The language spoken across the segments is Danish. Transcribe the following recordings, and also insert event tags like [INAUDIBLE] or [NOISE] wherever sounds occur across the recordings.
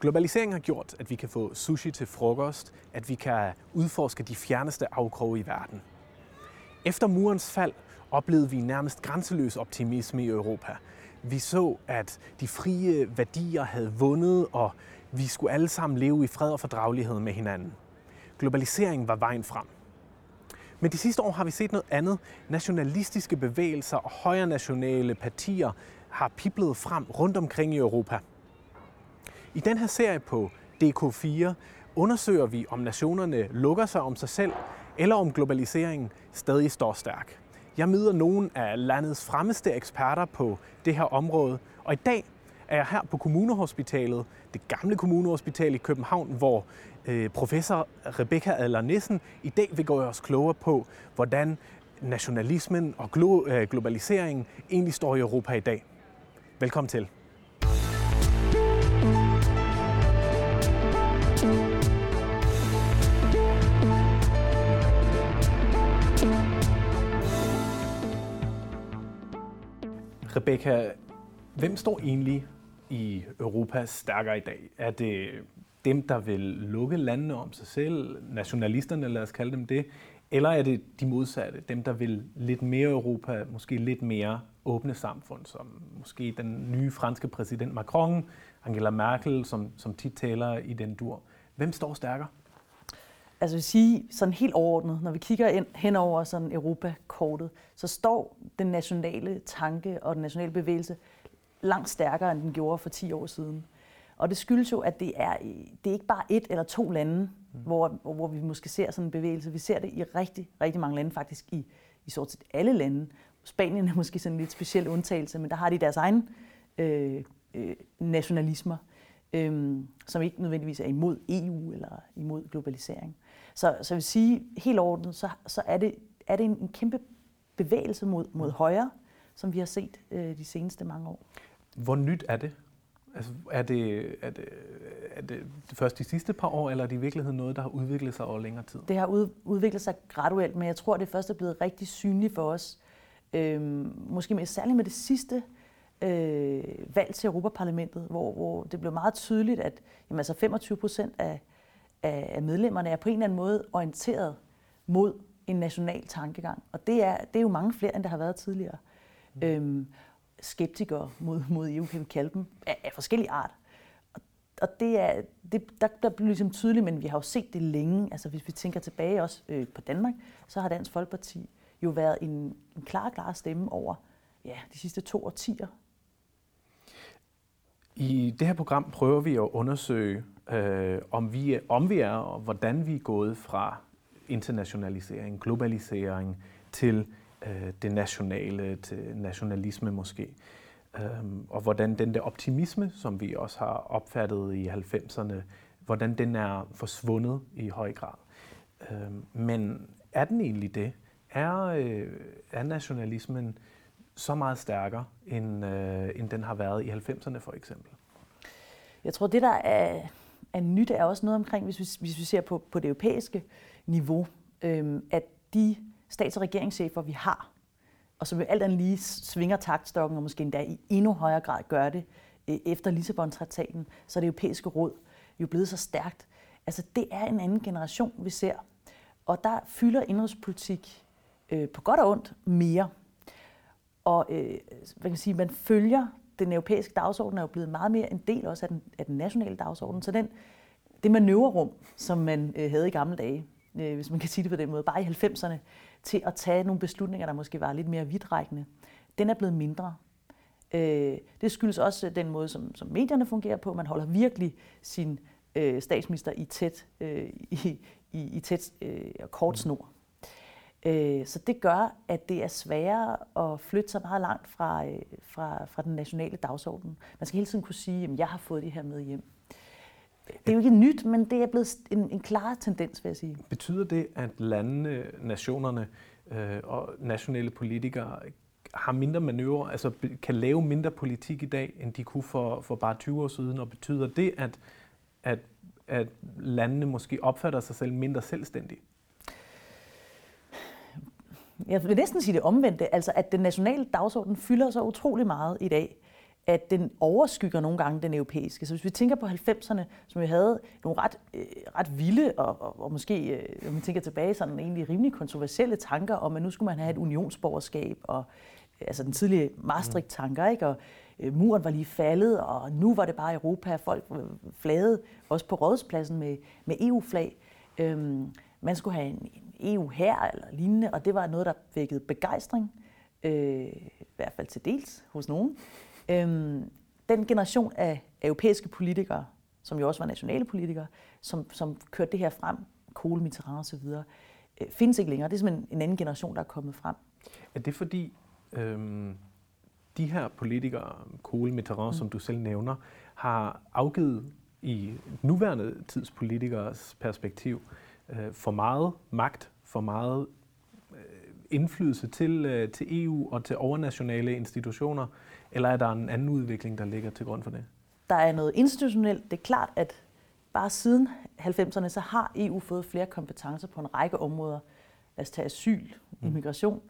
Globaliseringen har gjort, at vi kan få sushi til frokost, at vi kan udforske de fjerneste afkroge i verden. Efter murens fald oplevede vi nærmest grænseløs optimisme i Europa. Vi så, at de frie værdier havde vundet, og vi skulle alle sammen leve i fred og fordragelighed med hinanden. Globaliseringen var vejen frem. Men de sidste år har vi set noget andet. Nationalistiske bevægelser og højre nationale partier har piblet frem rundt omkring i Europa. I den her serie på DK4 undersøger vi, om nationerne lukker sig om sig selv, eller om globaliseringen stadig står stærk. Jeg møder nogle af landets fremmeste eksperter på det her område, og i dag er jeg her på Kommunehospitalet, det gamle kommunehospital i København, hvor øh, professor Rebecca Adler Nissen i dag vil gå os klogere på, hvordan nationalismen og øh, globaliseringen egentlig står i Europa i dag. Velkommen til. Rebecca, hvem står egentlig i Europa stærkere i dag? Er det dem, der vil lukke landene om sig selv, nationalisterne, lad os kalde dem det, eller er det de modsatte, dem, der vil lidt mere Europa, måske lidt mere åbne samfund, som måske den nye franske præsident Macron, Angela Merkel, som, som tit taler i den dur. Hvem står stærkere? Altså vil sige, sådan helt overordnet, når vi kigger ind, hen over sådan Europa-kortet, så står den nationale tanke og den nationale bevægelse langt stærkere, end den gjorde for 10 år siden. Og det skyldes jo, at det er, det er ikke bare et eller to lande, mm. hvor, hvor vi måske ser sådan en bevægelse. Vi ser det i rigtig, rigtig mange lande, faktisk i, i stort set alle lande. Spanien er måske sådan en lidt speciel undtagelse, men der har de deres egen øh, øh, nationalismer, øh, som ikke nødvendigvis er imod EU eller imod globalisering. Så, så jeg vil sige, helt ordentligt, så, så er det, er det en, en kæmpe bevægelse mod, mod højre, som vi har set øh, de seneste mange år. Hvor nyt er det? Altså, er, det, er, det, er det først de sidste par år, eller er det i virkeligheden noget, der har udviklet sig over længere tid? Det har ud, udviklet sig graduelt, men jeg tror, det først er blevet rigtig synligt for os. Øhm, måske med, særligt med det sidste øh, valg til Europaparlamentet, hvor, hvor det blev meget tydeligt, at jamen, altså 25 procent af, af medlemmerne er på en eller anden måde orienteret mod en national tankegang. Og det er, det er jo mange flere, end der har været tidligere. Mm. Øhm, skeptikere mod, mod EU, kan vi kalde dem, af, af forskellige art. Og, og det er, det, der, der bliver ligesom tydeligt, men vi har jo set det længe. Altså hvis vi tænker tilbage også øh, på Danmark, så har Dansk Folkeparti jo været en, en klar, klar stemme over ja, de sidste to årtier. I det her program prøver vi at undersøge, øh, om, vi er, om vi er, og hvordan vi er gået fra internationalisering, globalisering til øh, det nationale, til nationalisme måske. Øhm, og hvordan den der optimisme, som vi også har opfattet i 90'erne, hvordan den er forsvundet i høj grad. Øhm, men er den egentlig det? Er, øh, er nationalismen så meget stærkere, end, øh, end den har været i 90'erne for eksempel? Jeg tror, det der er, er nyt, er også noget omkring, hvis vi, hvis vi ser på, på det europæiske niveau, øh, at de stats- og regeringschefer, vi har, og som alt andet lige svinger taktstokken, og måske endda i endnu højere grad gør det øh, efter Lissabon-traktaten, så er det europæiske råd jo blevet så stærkt. Altså, det er en anden generation, vi ser. Og der fylder indrigspolitik øh, på godt og ondt mere. Og øh, hvad kan man, sige, man følger den europæiske dagsorden er jo blevet meget mere en del også af den, af den nationale dagsorden. Så den, det manøvrerum, som man øh, havde i gamle dage, øh, hvis man kan sige det på den måde, bare i 90'erne, til at tage nogle beslutninger, der måske var lidt mere vidtrækkende, den er blevet mindre. Øh, det skyldes også den måde, som, som medierne fungerer på. Man holder virkelig sin øh, statsminister i tæt, øh, i, i, i tæt øh, kort snor. Øh, så det gør, at det er sværere at flytte sig meget langt fra, øh, fra, fra den nationale dagsorden. Man skal hele tiden kunne sige, at jeg har fået det her med hjem. Det er jo ikke nyt, men det er blevet en, en klar tendens, vil jeg sige. Betyder det, at landene, nationerne øh, og nationale politikere har mindre manøvre, altså kan lave mindre politik i dag, end de kunne for, for bare 20 år siden? Og betyder det, at, at, at landene måske opfatter sig selv mindre selvstændigt? Jeg vil næsten sige det omvendte, altså at den nationale dagsorden fylder så utrolig meget i dag. at den overskygger nogle gange den europæiske. Så hvis vi tænker på 90'erne, som vi havde nogle ret, øh, ret vilde og, og, og måske, øh, når man tænker tilbage, sådan egentlig rimelig kontroversielle tanker om, at nu skulle man have et unionsborgerskab, og øh, altså den tidlige Maastricht-tanker, ikke? og øh, muren var lige faldet, og nu var det bare Europa, folk øh, flagede også på rådspladsen med, med EU-flag. Øhm, man skulle have en, en EU her eller lignende, og det var noget, der vækkede begejstring, øh, i hvert fald til dels hos nogen. Øhm, den generation af europæiske politikere, som jo også var nationale politikere, som, som kørte det her frem, Kohl, Mitterrand osv., øh, findes ikke længere. Det er simpelthen en anden generation, der er kommet frem. Er det fordi øhm, de her politikere, Kohl, Mitterrand, mm. som du selv nævner, har afgivet i nuværende tids politikers perspektiv øh, for meget magt, for meget øh, indflydelse til, øh, til EU og til overnationale institutioner, eller er der en anden udvikling, der ligger til grund for det? Der er noget institutionelt. Det er klart, at bare siden 90'erne, så har EU fået flere kompetencer på en række områder. Lad os tage asyl, mm. immigration,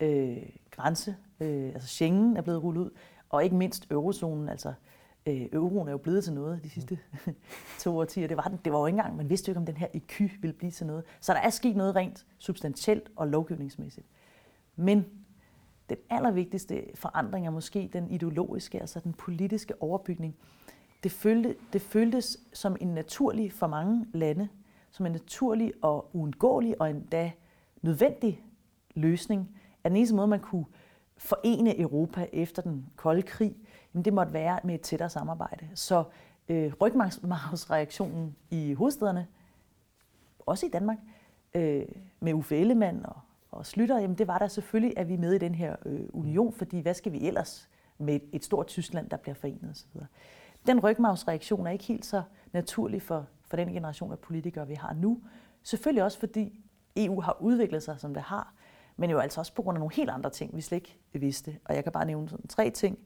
øh, grænse, øh, altså Schengen er blevet rullet ud, og ikke mindst eurozonen, altså øh, euroen er jo blevet til noget de sidste to årtier. Det var, den, det var jo ikke engang, man vidste jo ikke, om den her EQ ville blive til noget. Så der er sket noget rent substantielt og lovgivningsmæssigt. Men den allervigtigste forandring er måske den ideologiske, altså den politiske overbygning. Det, følte, det føltes som en naturlig for mange lande, som en naturlig og uundgåelig og endda nødvendig løsning. At den eneste måde, man kunne forene Europa efter den kolde krig, jamen det måtte være med et tættere samarbejde. Så øh, rygmarvsreaktionen i hovedstederne, også i Danmark, øh, med Uffe Ellemann og og Slytter, jamen det var der selvfølgelig, at vi er med i den her øh, union, fordi hvad skal vi ellers med et, et stort Tyskland, der bliver forenet osv. Den rygmarvsreaktion er ikke helt så naturlig for, for den generation af politikere, vi har nu. Selvfølgelig også fordi EU har udviklet sig, som det har, men jo altså også på grund af nogle helt andre ting, vi slet ikke vidste. Og jeg kan bare nævne sådan tre ting.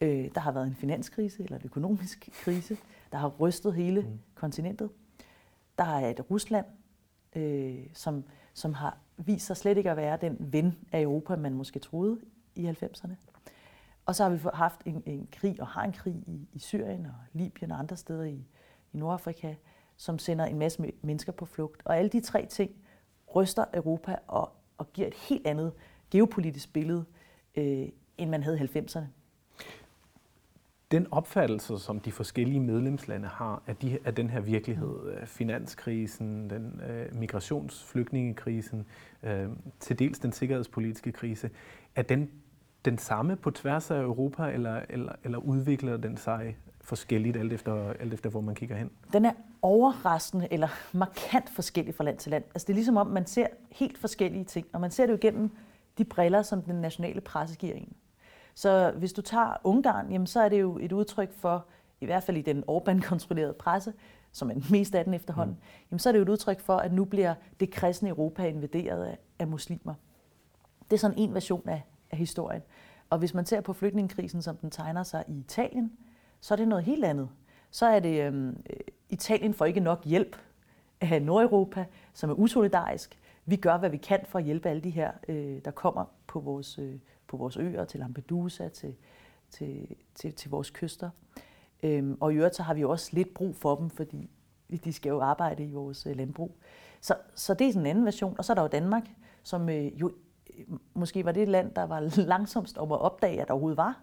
Øh, der har været en finanskrise eller en økonomisk krise, der har rystet hele mm. kontinentet. Der er et Rusland, øh, som, som har vist sig slet ikke at være den ven af Europa, man måske troede i 90'erne. Og så har vi haft en, en krig, og har en krig i, i Syrien og Libyen og andre steder i, i Nordafrika, som sender en masse mennesker på flugt. Og alle de tre ting ryster Europa og, og giver et helt andet geopolitisk billede, øh, end man havde i 90'erne den opfattelse, som de forskellige medlemslande har af, de, af den her virkelighed, øh, finanskrisen, den øh, migrationsflygtningekrisen, øh, til dels den sikkerhedspolitiske krise, er den den samme på tværs af Europa, eller, eller, eller udvikler den sig forskelligt, alt efter, alt efter hvor man kigger hen? Den er overraskende eller markant forskellig fra land til land. Altså det er ligesom om, man ser helt forskellige ting, og man ser det jo gennem de briller, som den nationale presse giver en. Så hvis du tager Ungarn, jamen, så er det jo et udtryk for, i hvert fald i den Orbán-kontrollerede presse, som er den mest af den efterhånden, mm. jamen, så er det jo et udtryk for, at nu bliver det kristne Europa invaderet af, af muslimer. Det er sådan en version af, af historien. Og hvis man ser på flygtningekrisen, som den tegner sig i Italien, så er det noget helt andet. Så er det, øhm, Italien får ikke nok hjælp af Nordeuropa, som er usolidarisk. Vi gør, hvad vi kan for at hjælpe alle de her, øh, der kommer på vores, øh, på vores øer, til Lampedusa, til, til, til, til vores kyster. Øhm, og i øvrigt så har vi også lidt brug for dem, fordi de skal jo arbejde i vores øh, landbrug. Så, så det er sådan en anden version. Og så er der jo Danmark, som øh, jo øh, måske var det et land, der var langsomst om at opdage, at der overhovedet var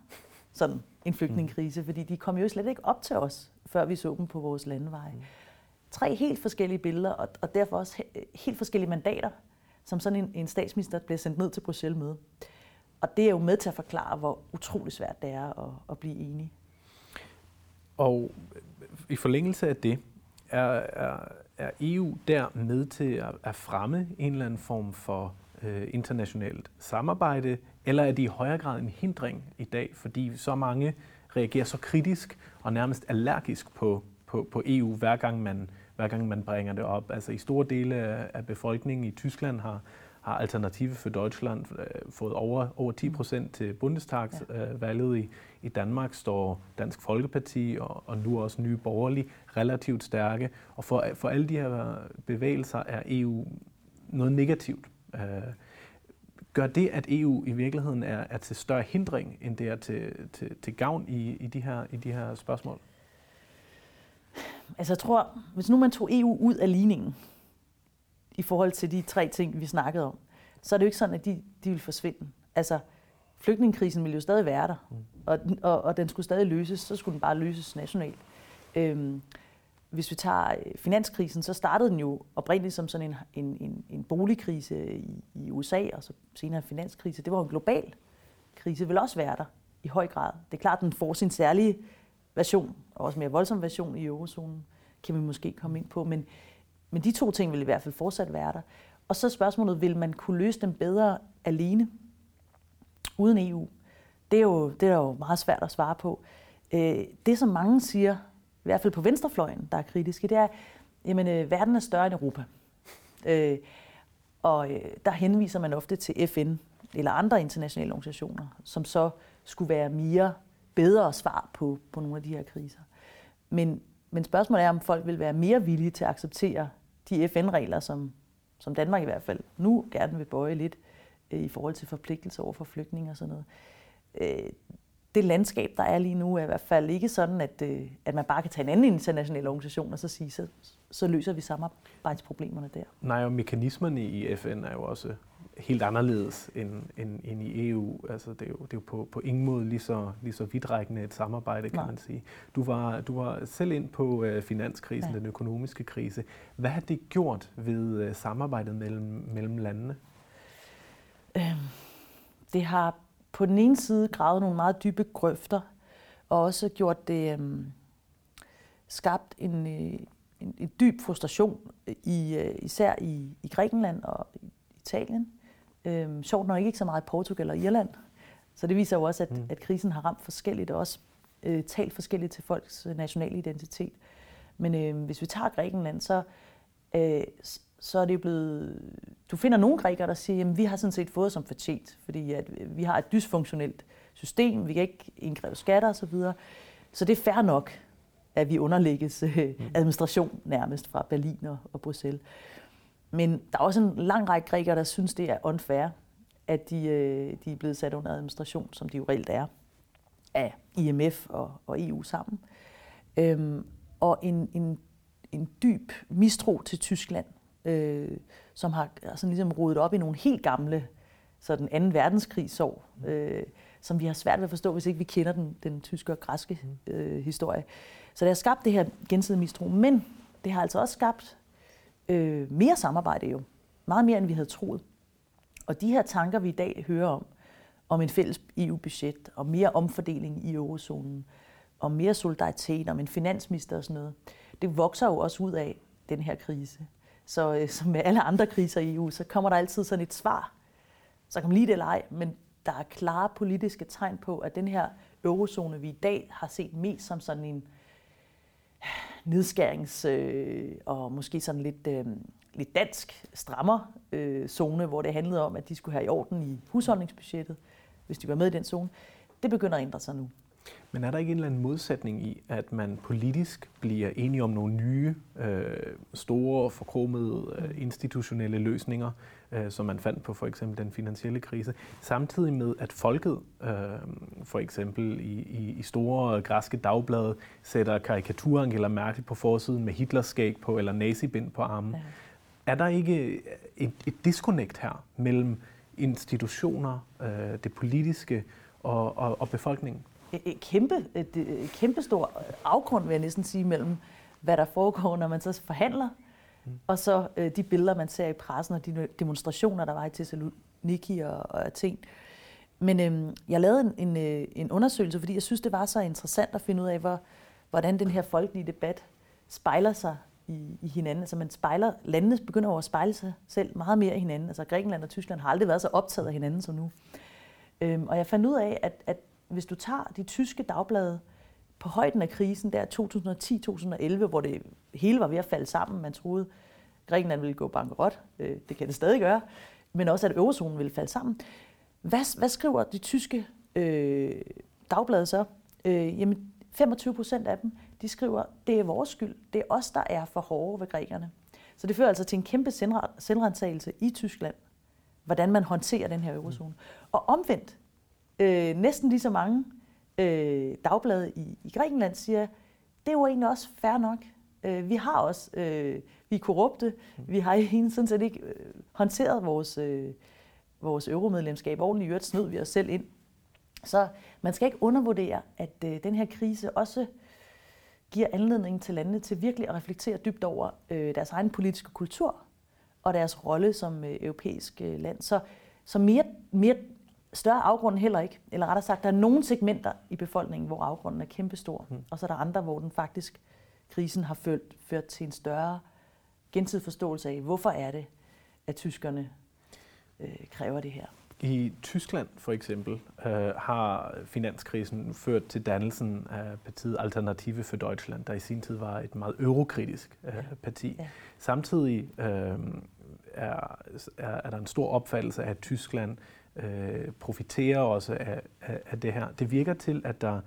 sådan en flygtningekrise, fordi de kom jo slet ikke op til os, før vi så dem på vores landeveje. Tre helt forskellige billeder, og, og derfor også helt forskellige mandater, som sådan en, en statsminister bliver sendt ned til Bruxelles med. Og det er jo med til at forklare, hvor utrolig svært det er at, at blive enige. Og i forlængelse af det, er, er, er EU der med til at, at fremme en eller anden form for øh, internationalt samarbejde, eller er det i højere grad en hindring i dag, fordi så mange reagerer så kritisk og nærmest allergisk på, på, på EU, hver gang, man, hver gang man bringer det op. Altså i store dele af, befolkningen i Tyskland har, har Alternative for Deutschland øh, fået over, over 10 procent til Bundestagsvalget. Ja. I, I Danmark står Dansk Folkeparti og, og nu også Nye Borgerlige relativt stærke. Og for, for alle de her bevægelser er EU noget negativt. Øh, gør det, at EU i virkeligheden er, er til større hindring, end det er til, til, til gavn i, i, de her, i de her spørgsmål? Altså jeg tror, hvis nu man tog EU ud af ligningen, i forhold til de tre ting, vi snakkede om, så er det jo ikke sådan, at de, de vil forsvinde. Altså, flygtningekrisen ville jo stadig være der, mm. og, og, og den skulle stadig løses, så skulle den bare løses nationalt. Øhm, hvis vi tager øh, finanskrisen, så startede den jo oprindeligt som sådan en, en, en, en boligkrise i, i USA, og så senere en finanskrise. Det var en global krise, vil også være der i høj grad. Det er klart, den får sin særlige version, og også mere voldsom version i eurozonen, kan vi måske komme ind på. Men, men de to ting vil i hvert fald fortsat være der. Og så spørgsmålet, vil man kunne løse dem bedre alene, uden EU? Det er jo, det er jo meget svært at svare på. Øh, det, som mange siger, i hvert fald på venstrefløjen, der er kritiske, det er, at øh, verden er større end Europa. Øh, og øh, der henviser man ofte til FN eller andre internationale organisationer, som så skulle være mere bedre svar på, på nogle af de her kriser. Men, men spørgsmålet er, om folk vil være mere villige til at acceptere de FN-regler, som, som Danmark i hvert fald nu gerne vil bøje lidt øh, i forhold til forpligtelser over for flygtninge og sådan noget. Øh, det landskab, der er lige nu, er i hvert fald ikke sådan, at, øh, at man bare kan tage en anden international organisation og så sige, så, så løser vi samarbejdsproblemerne der. Nej, og mekanismerne i FN er jo også helt anderledes end, end, end i EU. Altså, det er jo, det er jo på, på ingen måde lige så, lige så vidtrækkende et samarbejde, kan Nej. man sige. Du var, du var selv ind på uh, finanskrisen, ja. den økonomiske krise. Hvad har det gjort ved uh, samarbejdet mellem, mellem landene? Øhm, det har på den ene side gravet nogle meget dybe grøfter, og også gjort det øhm, skabt en, øh, en, en dyb frustration, i, uh, især i, i Grækenland og Italien. Øhm, sjovt nok ikke så meget i Portugal og Irland. Så det viser jo også, at, mm. at krisen har ramt forskelligt og også øh, talt forskelligt til folks øh, nationale identitet. Men øh, hvis vi tager Grækenland, så, øh, så er det blevet... Du finder nogle grækere, der siger, at vi har sådan set fået som fortjent, fordi at vi har et dysfunktionelt system, vi kan ikke indkræve skatter osv. Så, så det er fair nok, at vi underlægges øh, mm. administration nærmest fra Berlin og, og Bruxelles. Men der er også en lang række grækere, der synes, det er unfair, at de, øh, de er blevet sat under administration, som de jo reelt er, af IMF og, og EU sammen. Øhm, og en, en, en dyb mistro til Tyskland, øh, som har altså ligesom rodet op i nogle helt gamle sådan 2. verdenskrigsår, øh, som vi har svært ved at forstå, hvis ikke vi kender den, den tyske og græske øh, historie. Så det har skabt det her gensidige mistro, men det har altså også skabt øh, mere samarbejde jo. Meget mere, end vi havde troet. Og de her tanker, vi i dag hører om, om en fælles EU-budget, og mere omfordeling i eurozonen, og mere solidaritet, om en finansminister og sådan noget, det vokser jo også ud af den her krise. Så øh, [LAUGHS] som med alle andre kriser i EU, så kommer der altid sådan et svar. Så kan man lide det eller ej, men der er klare politiske tegn på, at den her eurozone, vi i dag har set mest som sådan en nedskærings- øh, og måske sådan lidt, øh, lidt dansk strammer øh, zone, hvor det handlede om, at de skulle have i orden i husholdningsbudgettet, hvis de var med i den zone. Det begynder at ændre sig nu. Men er der ikke en eller anden modsætning i, at man politisk bliver enige om nogle nye, øh, store, forkromede øh, institutionelle løsninger, øh, som man fandt på for eksempel den finansielle krise, samtidig med, at folket, øh, for eksempel i, i, i store græske dagblade, sætter karikatur Angela Merkel på forsiden med Hitlers skæg på, eller nazibind på armen. Ja. Er der ikke et, et disconnect her mellem institutioner, øh, det politiske og, og, og befolkningen? Kæmpe, et, et kæmpe stor afgrund, vil jeg næsten sige, mellem hvad der foregår, når man så forhandler, mm. og så øh, de billeder, man ser i pressen, og de demonstrationer, der var i Thessaloniki og, og Athen. Men øh, jeg lavede en, en, øh, en undersøgelse, fordi jeg synes, det var så interessant at finde ud af, hvor, hvordan den her folkelige debat spejler sig i, i hinanden. Altså man spejler, landene begynder over at spejle sig selv meget mere i hinanden. Altså Grækenland og Tyskland har aldrig været så optaget af hinanden som nu. Øhm, og jeg fandt ud af, at, at hvis du tager de tyske dagblade på højden af krisen der 2010-2011, hvor det hele var ved at falde sammen, man troede, Grækenland ville gå bankerot, øh, det kan det stadig gøre, men også at eurozonen ville falde sammen. Hvad, hvad skriver de tyske øh, dagblade så? Øh, jamen 25 procent af dem, de skriver, det er vores skyld, det er os, der er for hårde ved grækerne. Så det fører altså til en kæmpe selvrensagelse i Tyskland, hvordan man håndterer den her eurozone. Og omvendt, øh, næsten lige så mange øh, dagblade i, i Grækenland siger, det er jo egentlig også fair nok. Øh, vi har også, øh, vi er korrupte, vi har egentlig sådan set ikke øh, håndteret vores, øh, vores euromedlemskab ordentligt, i øvrigt snød vi os selv ind. Så man skal ikke undervurdere, at øh, den her krise også giver anledning til landene til virkelig at reflektere dybt over øh, deres egen politiske kultur og deres rolle som øh, europæisk øh, land. Så, så mere, mere større afgrund heller ikke. Eller rettere sagt, der er nogle segmenter i befolkningen, hvor afgrunden er kæmpestor, mm. og så er der andre, hvor den faktisk, krisen har ført, ført til en større gensidig forståelse af, hvorfor er det, at tyskerne øh, kræver det her. I Tyskland for eksempel øh, har finanskrisen ført til dannelsen af partiet Alternative for Deutschland, der i sin tid var et meget eurokritisk øh, parti. Ja. Samtidig øh, er, er, er der en stor opfattelse af, at Tyskland øh, profiterer også af, af, af det her. Det virker til, at der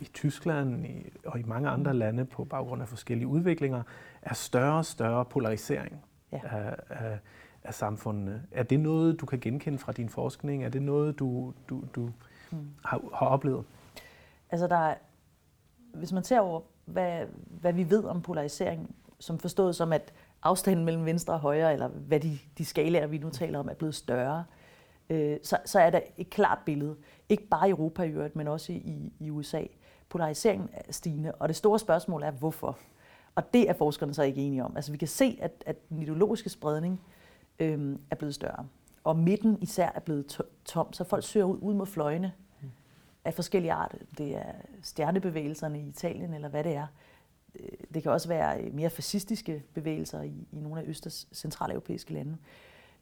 i Tyskland i, og i mange andre lande på baggrund af forskellige udviklinger er større og større polarisering ja. af, af, af samfundene. Er det noget, du kan genkende fra din forskning? Er det noget, du, du, du mm. har, har oplevet? Altså, der er, hvis man ser over, hvad, hvad vi ved om polarisering, som forstået som, at afstanden mellem venstre og højre, eller hvad de, de skalaer, vi nu taler om, er blevet større, øh, øh, så, så er der et klart billede. Ikke bare i Europa i øvrigt, men også i, i USA. Polariseringen er stigende, og det store spørgsmål er, hvorfor? Og det er forskerne så ikke enige om. Altså vi kan se, at, at den ideologiske spredning øh, er blevet større. Og midten især er blevet tom, så folk søger ud, ud mod fløjene af forskellige arter. Det er stjernebevægelserne i Italien, eller hvad det er. Øh, det kan også være øh, mere fascistiske bevægelser i, i nogle af østers centraleuropæiske lande.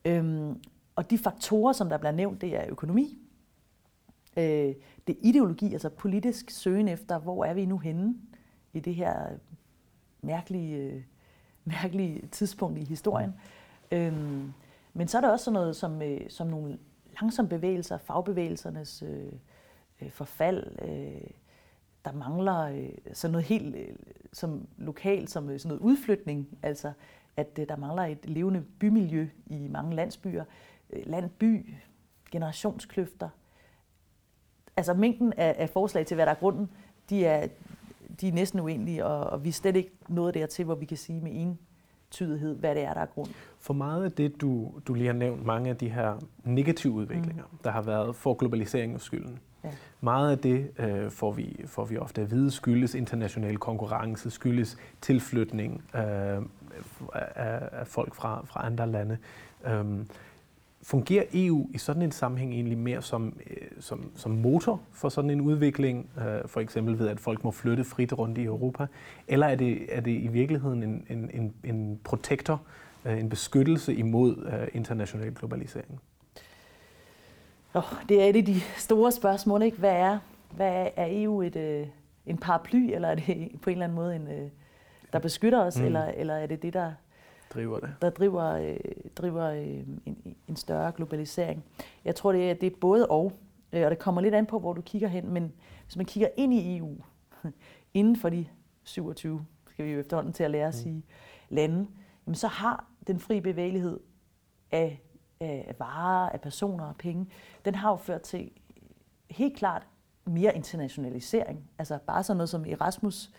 Øhm, og de faktorer, som der bliver nævnt, det er økonomi, øh, det er ideologi, altså politisk søgen efter, hvor er vi nu henne i det her mærkelige, øh, mærkelige tidspunkt i historien. Øhm, men så er der også sådan noget som, øh, som nogle langsomme bevægelser, fagbevægelsernes øh, øh, forfald, øh, der mangler øh, sådan noget helt øh, som lokalt, som øh, sådan noget udflytning, altså at øh, der mangler et levende bymiljø i mange landsbyer, landby, generationskløfter. Altså mængden af, af forslag til, hvad der er grunden, de er, de er næsten uendelige, og, og vi er slet ikke nået dertil, hvor vi kan sige med en tydelighed, hvad det er, der er grund. For meget af det, du, du lige har nævnt, mange af de her negative udviklinger, mm. der har været for globalisering og skylden, Ja. Meget af det øh, får, vi, får vi ofte at vide skyldes international konkurrence, skyldes tilflytning øh, af, af folk fra, fra andre lande. Øhm, fungerer EU i sådan en sammenhæng egentlig mere som, øh, som, som motor for sådan en udvikling, øh, for eksempel ved at folk må flytte frit rundt i Europa, eller er det, er det i virkeligheden en, en, en, en protektor, øh, en beskyttelse imod øh, international globalisering? Oh, det er et af de store spørgsmål, ikke? Hvad er, hvad er EU et, øh, en paraply, eller er det på en eller anden måde en, øh, der beskytter os, mm. eller, eller er det det, der driver, det. Der driver, øh, driver øh, en, en større globalisering? Jeg tror, det er, det er både og, øh, og det kommer lidt an på, hvor du kigger hen, men hvis man kigger ind i EU, [LAUGHS] inden for de 27, skal vi jo efterhånden til at lære at mm. sige, lande, jamen så har den fri bevægelighed af af varer, af personer og penge, den har jo ført til helt klart mere internationalisering. Altså bare sådan noget som Erasmus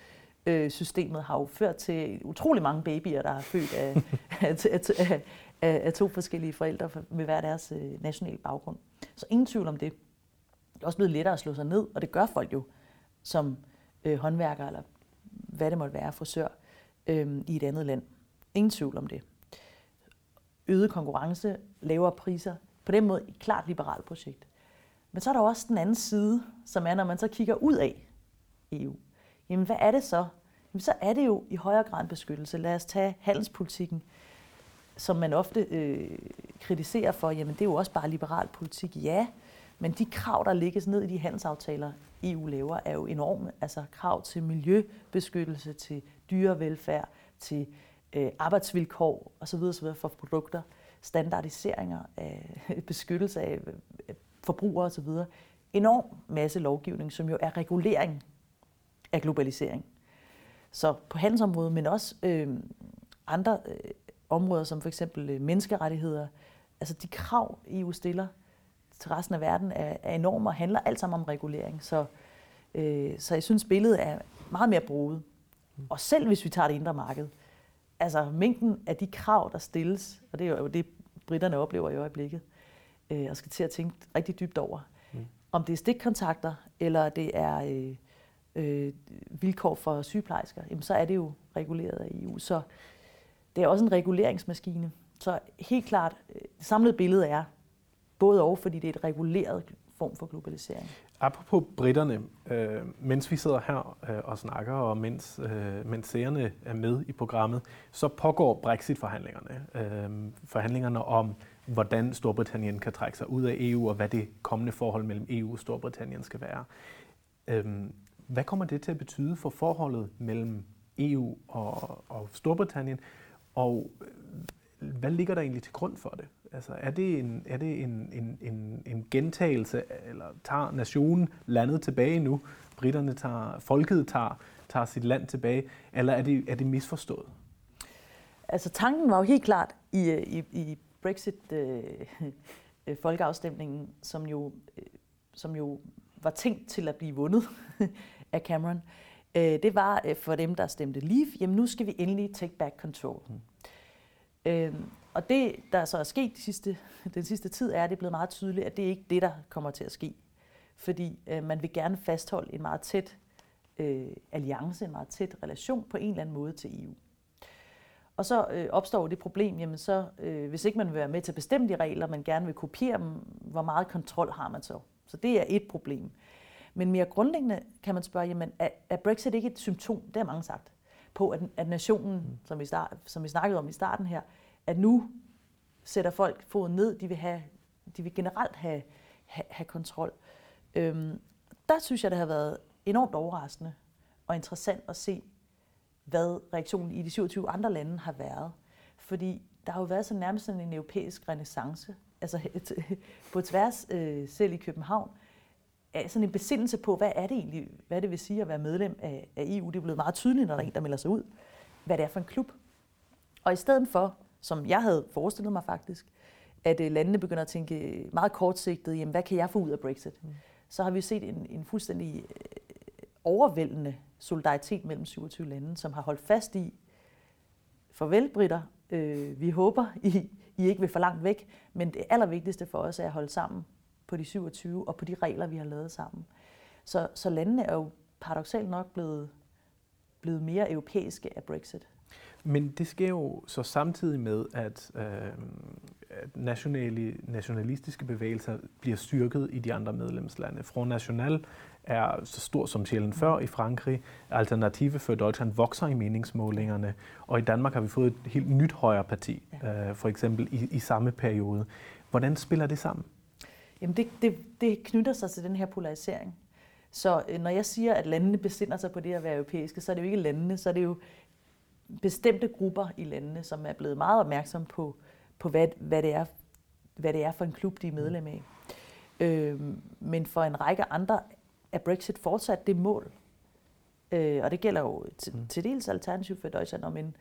systemet har jo ført til utrolig mange babyer, der er født af, [LAUGHS] af, af, af, af to forskellige forældre med hver deres øh, nationale baggrund. Så ingen tvivl om det. Det er også blevet lettere at slå sig ned, og det gør folk jo som øh, håndværker eller hvad det måtte være, frisør øh, i et andet land. Ingen tvivl om det øget konkurrence, lavere priser. På den måde et klart liberalt projekt. Men så er der også den anden side, som er, når man så kigger ud af EU. Jamen, hvad er det så? Jamen, så er det jo i højere grad en beskyttelse. Lad os tage handelspolitikken, som man ofte øh, kritiserer for. Jamen, det er jo også bare liberal politik. Ja, men de krav, der ligger ned i de handelsaftaler, EU laver, er jo enorme. Altså krav til miljøbeskyttelse, til dyrevelfærd, til øh, arbejdsvilkår osv. osv. for produkter, standardiseringer af [LAUGHS] beskyttelse af øh, forbrugere osv. Enorm masse lovgivning, som jo er regulering af globalisering. Så på handelsområdet, men også øh, andre øh, områder, som for eksempel øh, menneskerettigheder, altså de krav, EU stiller til resten af verden, er, er enorme og handler alt sammen om regulering. Så, øh, så jeg synes, billedet er meget mere bruget. Og selv hvis vi tager det indre marked, altså mængden af de krav, der stilles, og det er jo det, britterne oplever i øjeblikket, øh, og skal til at tænke rigtig dybt over. Mm. Om det er stikkontakter, eller det er øh, øh, vilkår for sygeplejersker, jamen så er det jo reguleret af EU. Så det er også en reguleringsmaskine. Så helt klart, øh, det samlede billede er både og, fordi det er et reguleret form for globalisering. Apropos britterne, øh, mens vi sidder her øh, og snakker, og mens, øh, mens seerne er med i programmet, så pågår Brexit-forhandlingerne. Øh, forhandlingerne om, hvordan Storbritannien kan trække sig ud af EU, og hvad det kommende forhold mellem EU og Storbritannien skal være. Øh, hvad kommer det til at betyde for forholdet mellem EU og, og Storbritannien, og øh, hvad ligger der egentlig til grund for det? Altså, er det en, er det en, en, en, en gentagelse, eller tager nationen landet tilbage nu? Britterne tager, folket tager, tager sit land tilbage, eller er det, er det misforstået? Altså, tanken var jo helt klart i, i, i Brexit-folkeafstemningen, øh, øh som, jo, øh, som jo var tænkt til at blive vundet af Cameron, øh, det var øh, for dem, der stemte Leave, jamen nu skal vi endelig take back control. Mm. Øh, og det, der så er sket de sidste, den sidste tid, er, at det er blevet meget tydeligt, at det er ikke det, der kommer til at ske. Fordi øh, man vil gerne fastholde en meget tæt øh, alliance, en meget tæt relation på en eller anden måde til EU. Og så øh, opstår det problem, jamen så, øh, hvis ikke man vil være med til at bestemme de regler, man gerne vil kopiere dem, hvor meget kontrol har man så? Så det er et problem. Men mere grundlæggende kan man spørge, jamen er, er Brexit ikke et symptom, det har mange sagt, på at, at nationen, mm. som, vi start, som vi snakkede om i starten her, at nu sætter folk foden ned, de vil, have, de vil generelt have, have, have kontrol. Øhm, der synes jeg, det har været enormt overraskende og interessant at se, hvad reaktionen i de 27 andre lande har været. Fordi der har jo været så nærmest sådan en europæisk renaissance, altså [LAUGHS] på tværs, øh, selv i København, sådan en besindelse på, hvad er det egentlig, hvad det vil sige at være medlem af, af EU. Det er blevet meget tydeligt, når der er en, der melder sig ud, hvad det er for en klub. Og i stedet for, som jeg havde forestillet mig faktisk, at øh, landene begynder at tænke meget kortsigtet, jamen hvad kan jeg få ud af Brexit? Mm. Så har vi set en, en fuldstændig øh, overvældende solidaritet mellem 27 lande, som har holdt fast i, farvel britter, øh, vi håber, I, I ikke vil for langt væk, men det allervigtigste for os er at holde sammen på de 27 og på de regler, vi har lavet sammen. Så, så landene er jo paradoxalt nok blevet, blevet mere europæiske af Brexit. Men det sker jo så samtidig med, at, øh, at nationale, nationalistiske bevægelser bliver styrket i de andre medlemslande. Front National er så stor som sjældent før i Frankrig. Alternative for Deutschland vokser i meningsmålingerne. Og i Danmark har vi fået et helt nyt højre parti, øh, for eksempel i, i samme periode. Hvordan spiller det sammen? Jamen det, det, det knytter sig til den her polarisering. Så øh, når jeg siger, at landene besinder sig på det at være europæiske, så er det jo ikke landene, så er det jo bestemte grupper i landene, som er blevet meget opmærksomme på, på hvad, hvad, det er, hvad det er for en klub, de er medlem af. Øh, men for en række andre er Brexit fortsat det mål. Øh, og det gælder jo til, mm. til dels alternativ for Deutschland, men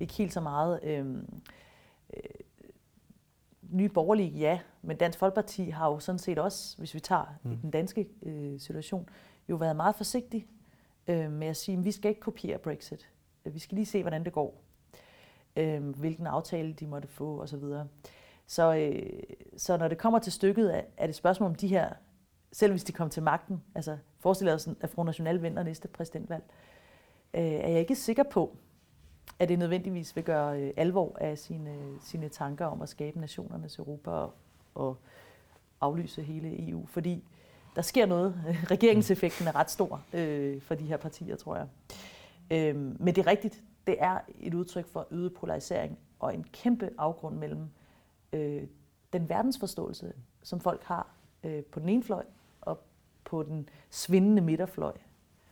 ikke helt så meget. Øh, øh, nye borgerlige, ja, men Dansk Folkeparti har jo sådan set også, hvis vi tager mm. den danske øh, situation, jo været meget forsigtig øh, med at sige, at vi skal ikke kopiere Brexit. Vi skal lige se, hvordan det går. Øh, hvilken aftale de måtte få osv. Så, øh, så når det kommer til stykket, er, er det et spørgsmål om de her, selv hvis de kommer til magten, altså forestiller os, at Front National vinder næste præsidentvalg, øh, er jeg ikke sikker på, at det nødvendigvis vil gøre øh, alvor af sine, sine tanker om at skabe nationernes Europa og, og aflyse hele EU. Fordi der sker noget. [LAUGHS] Regeringseffekten er ret stor øh, for de her partier, tror jeg. Øh, men det er rigtigt. Det er et udtryk for øget polarisering og en kæmpe afgrund mellem øh, den verdensforståelse, som folk har øh, på den ene fløj og på den svindende midterfløj,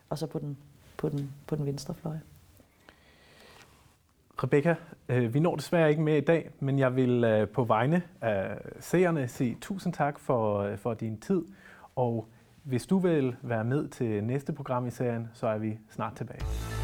og så på den, på den, på den venstre fløj. Rebecca, øh, vi når desværre ikke med i dag, men jeg vil øh, på vegne af seerne sige tusind tak for, øh, for din tid. Og hvis du vil være med til næste program i serien, så er vi snart tilbage.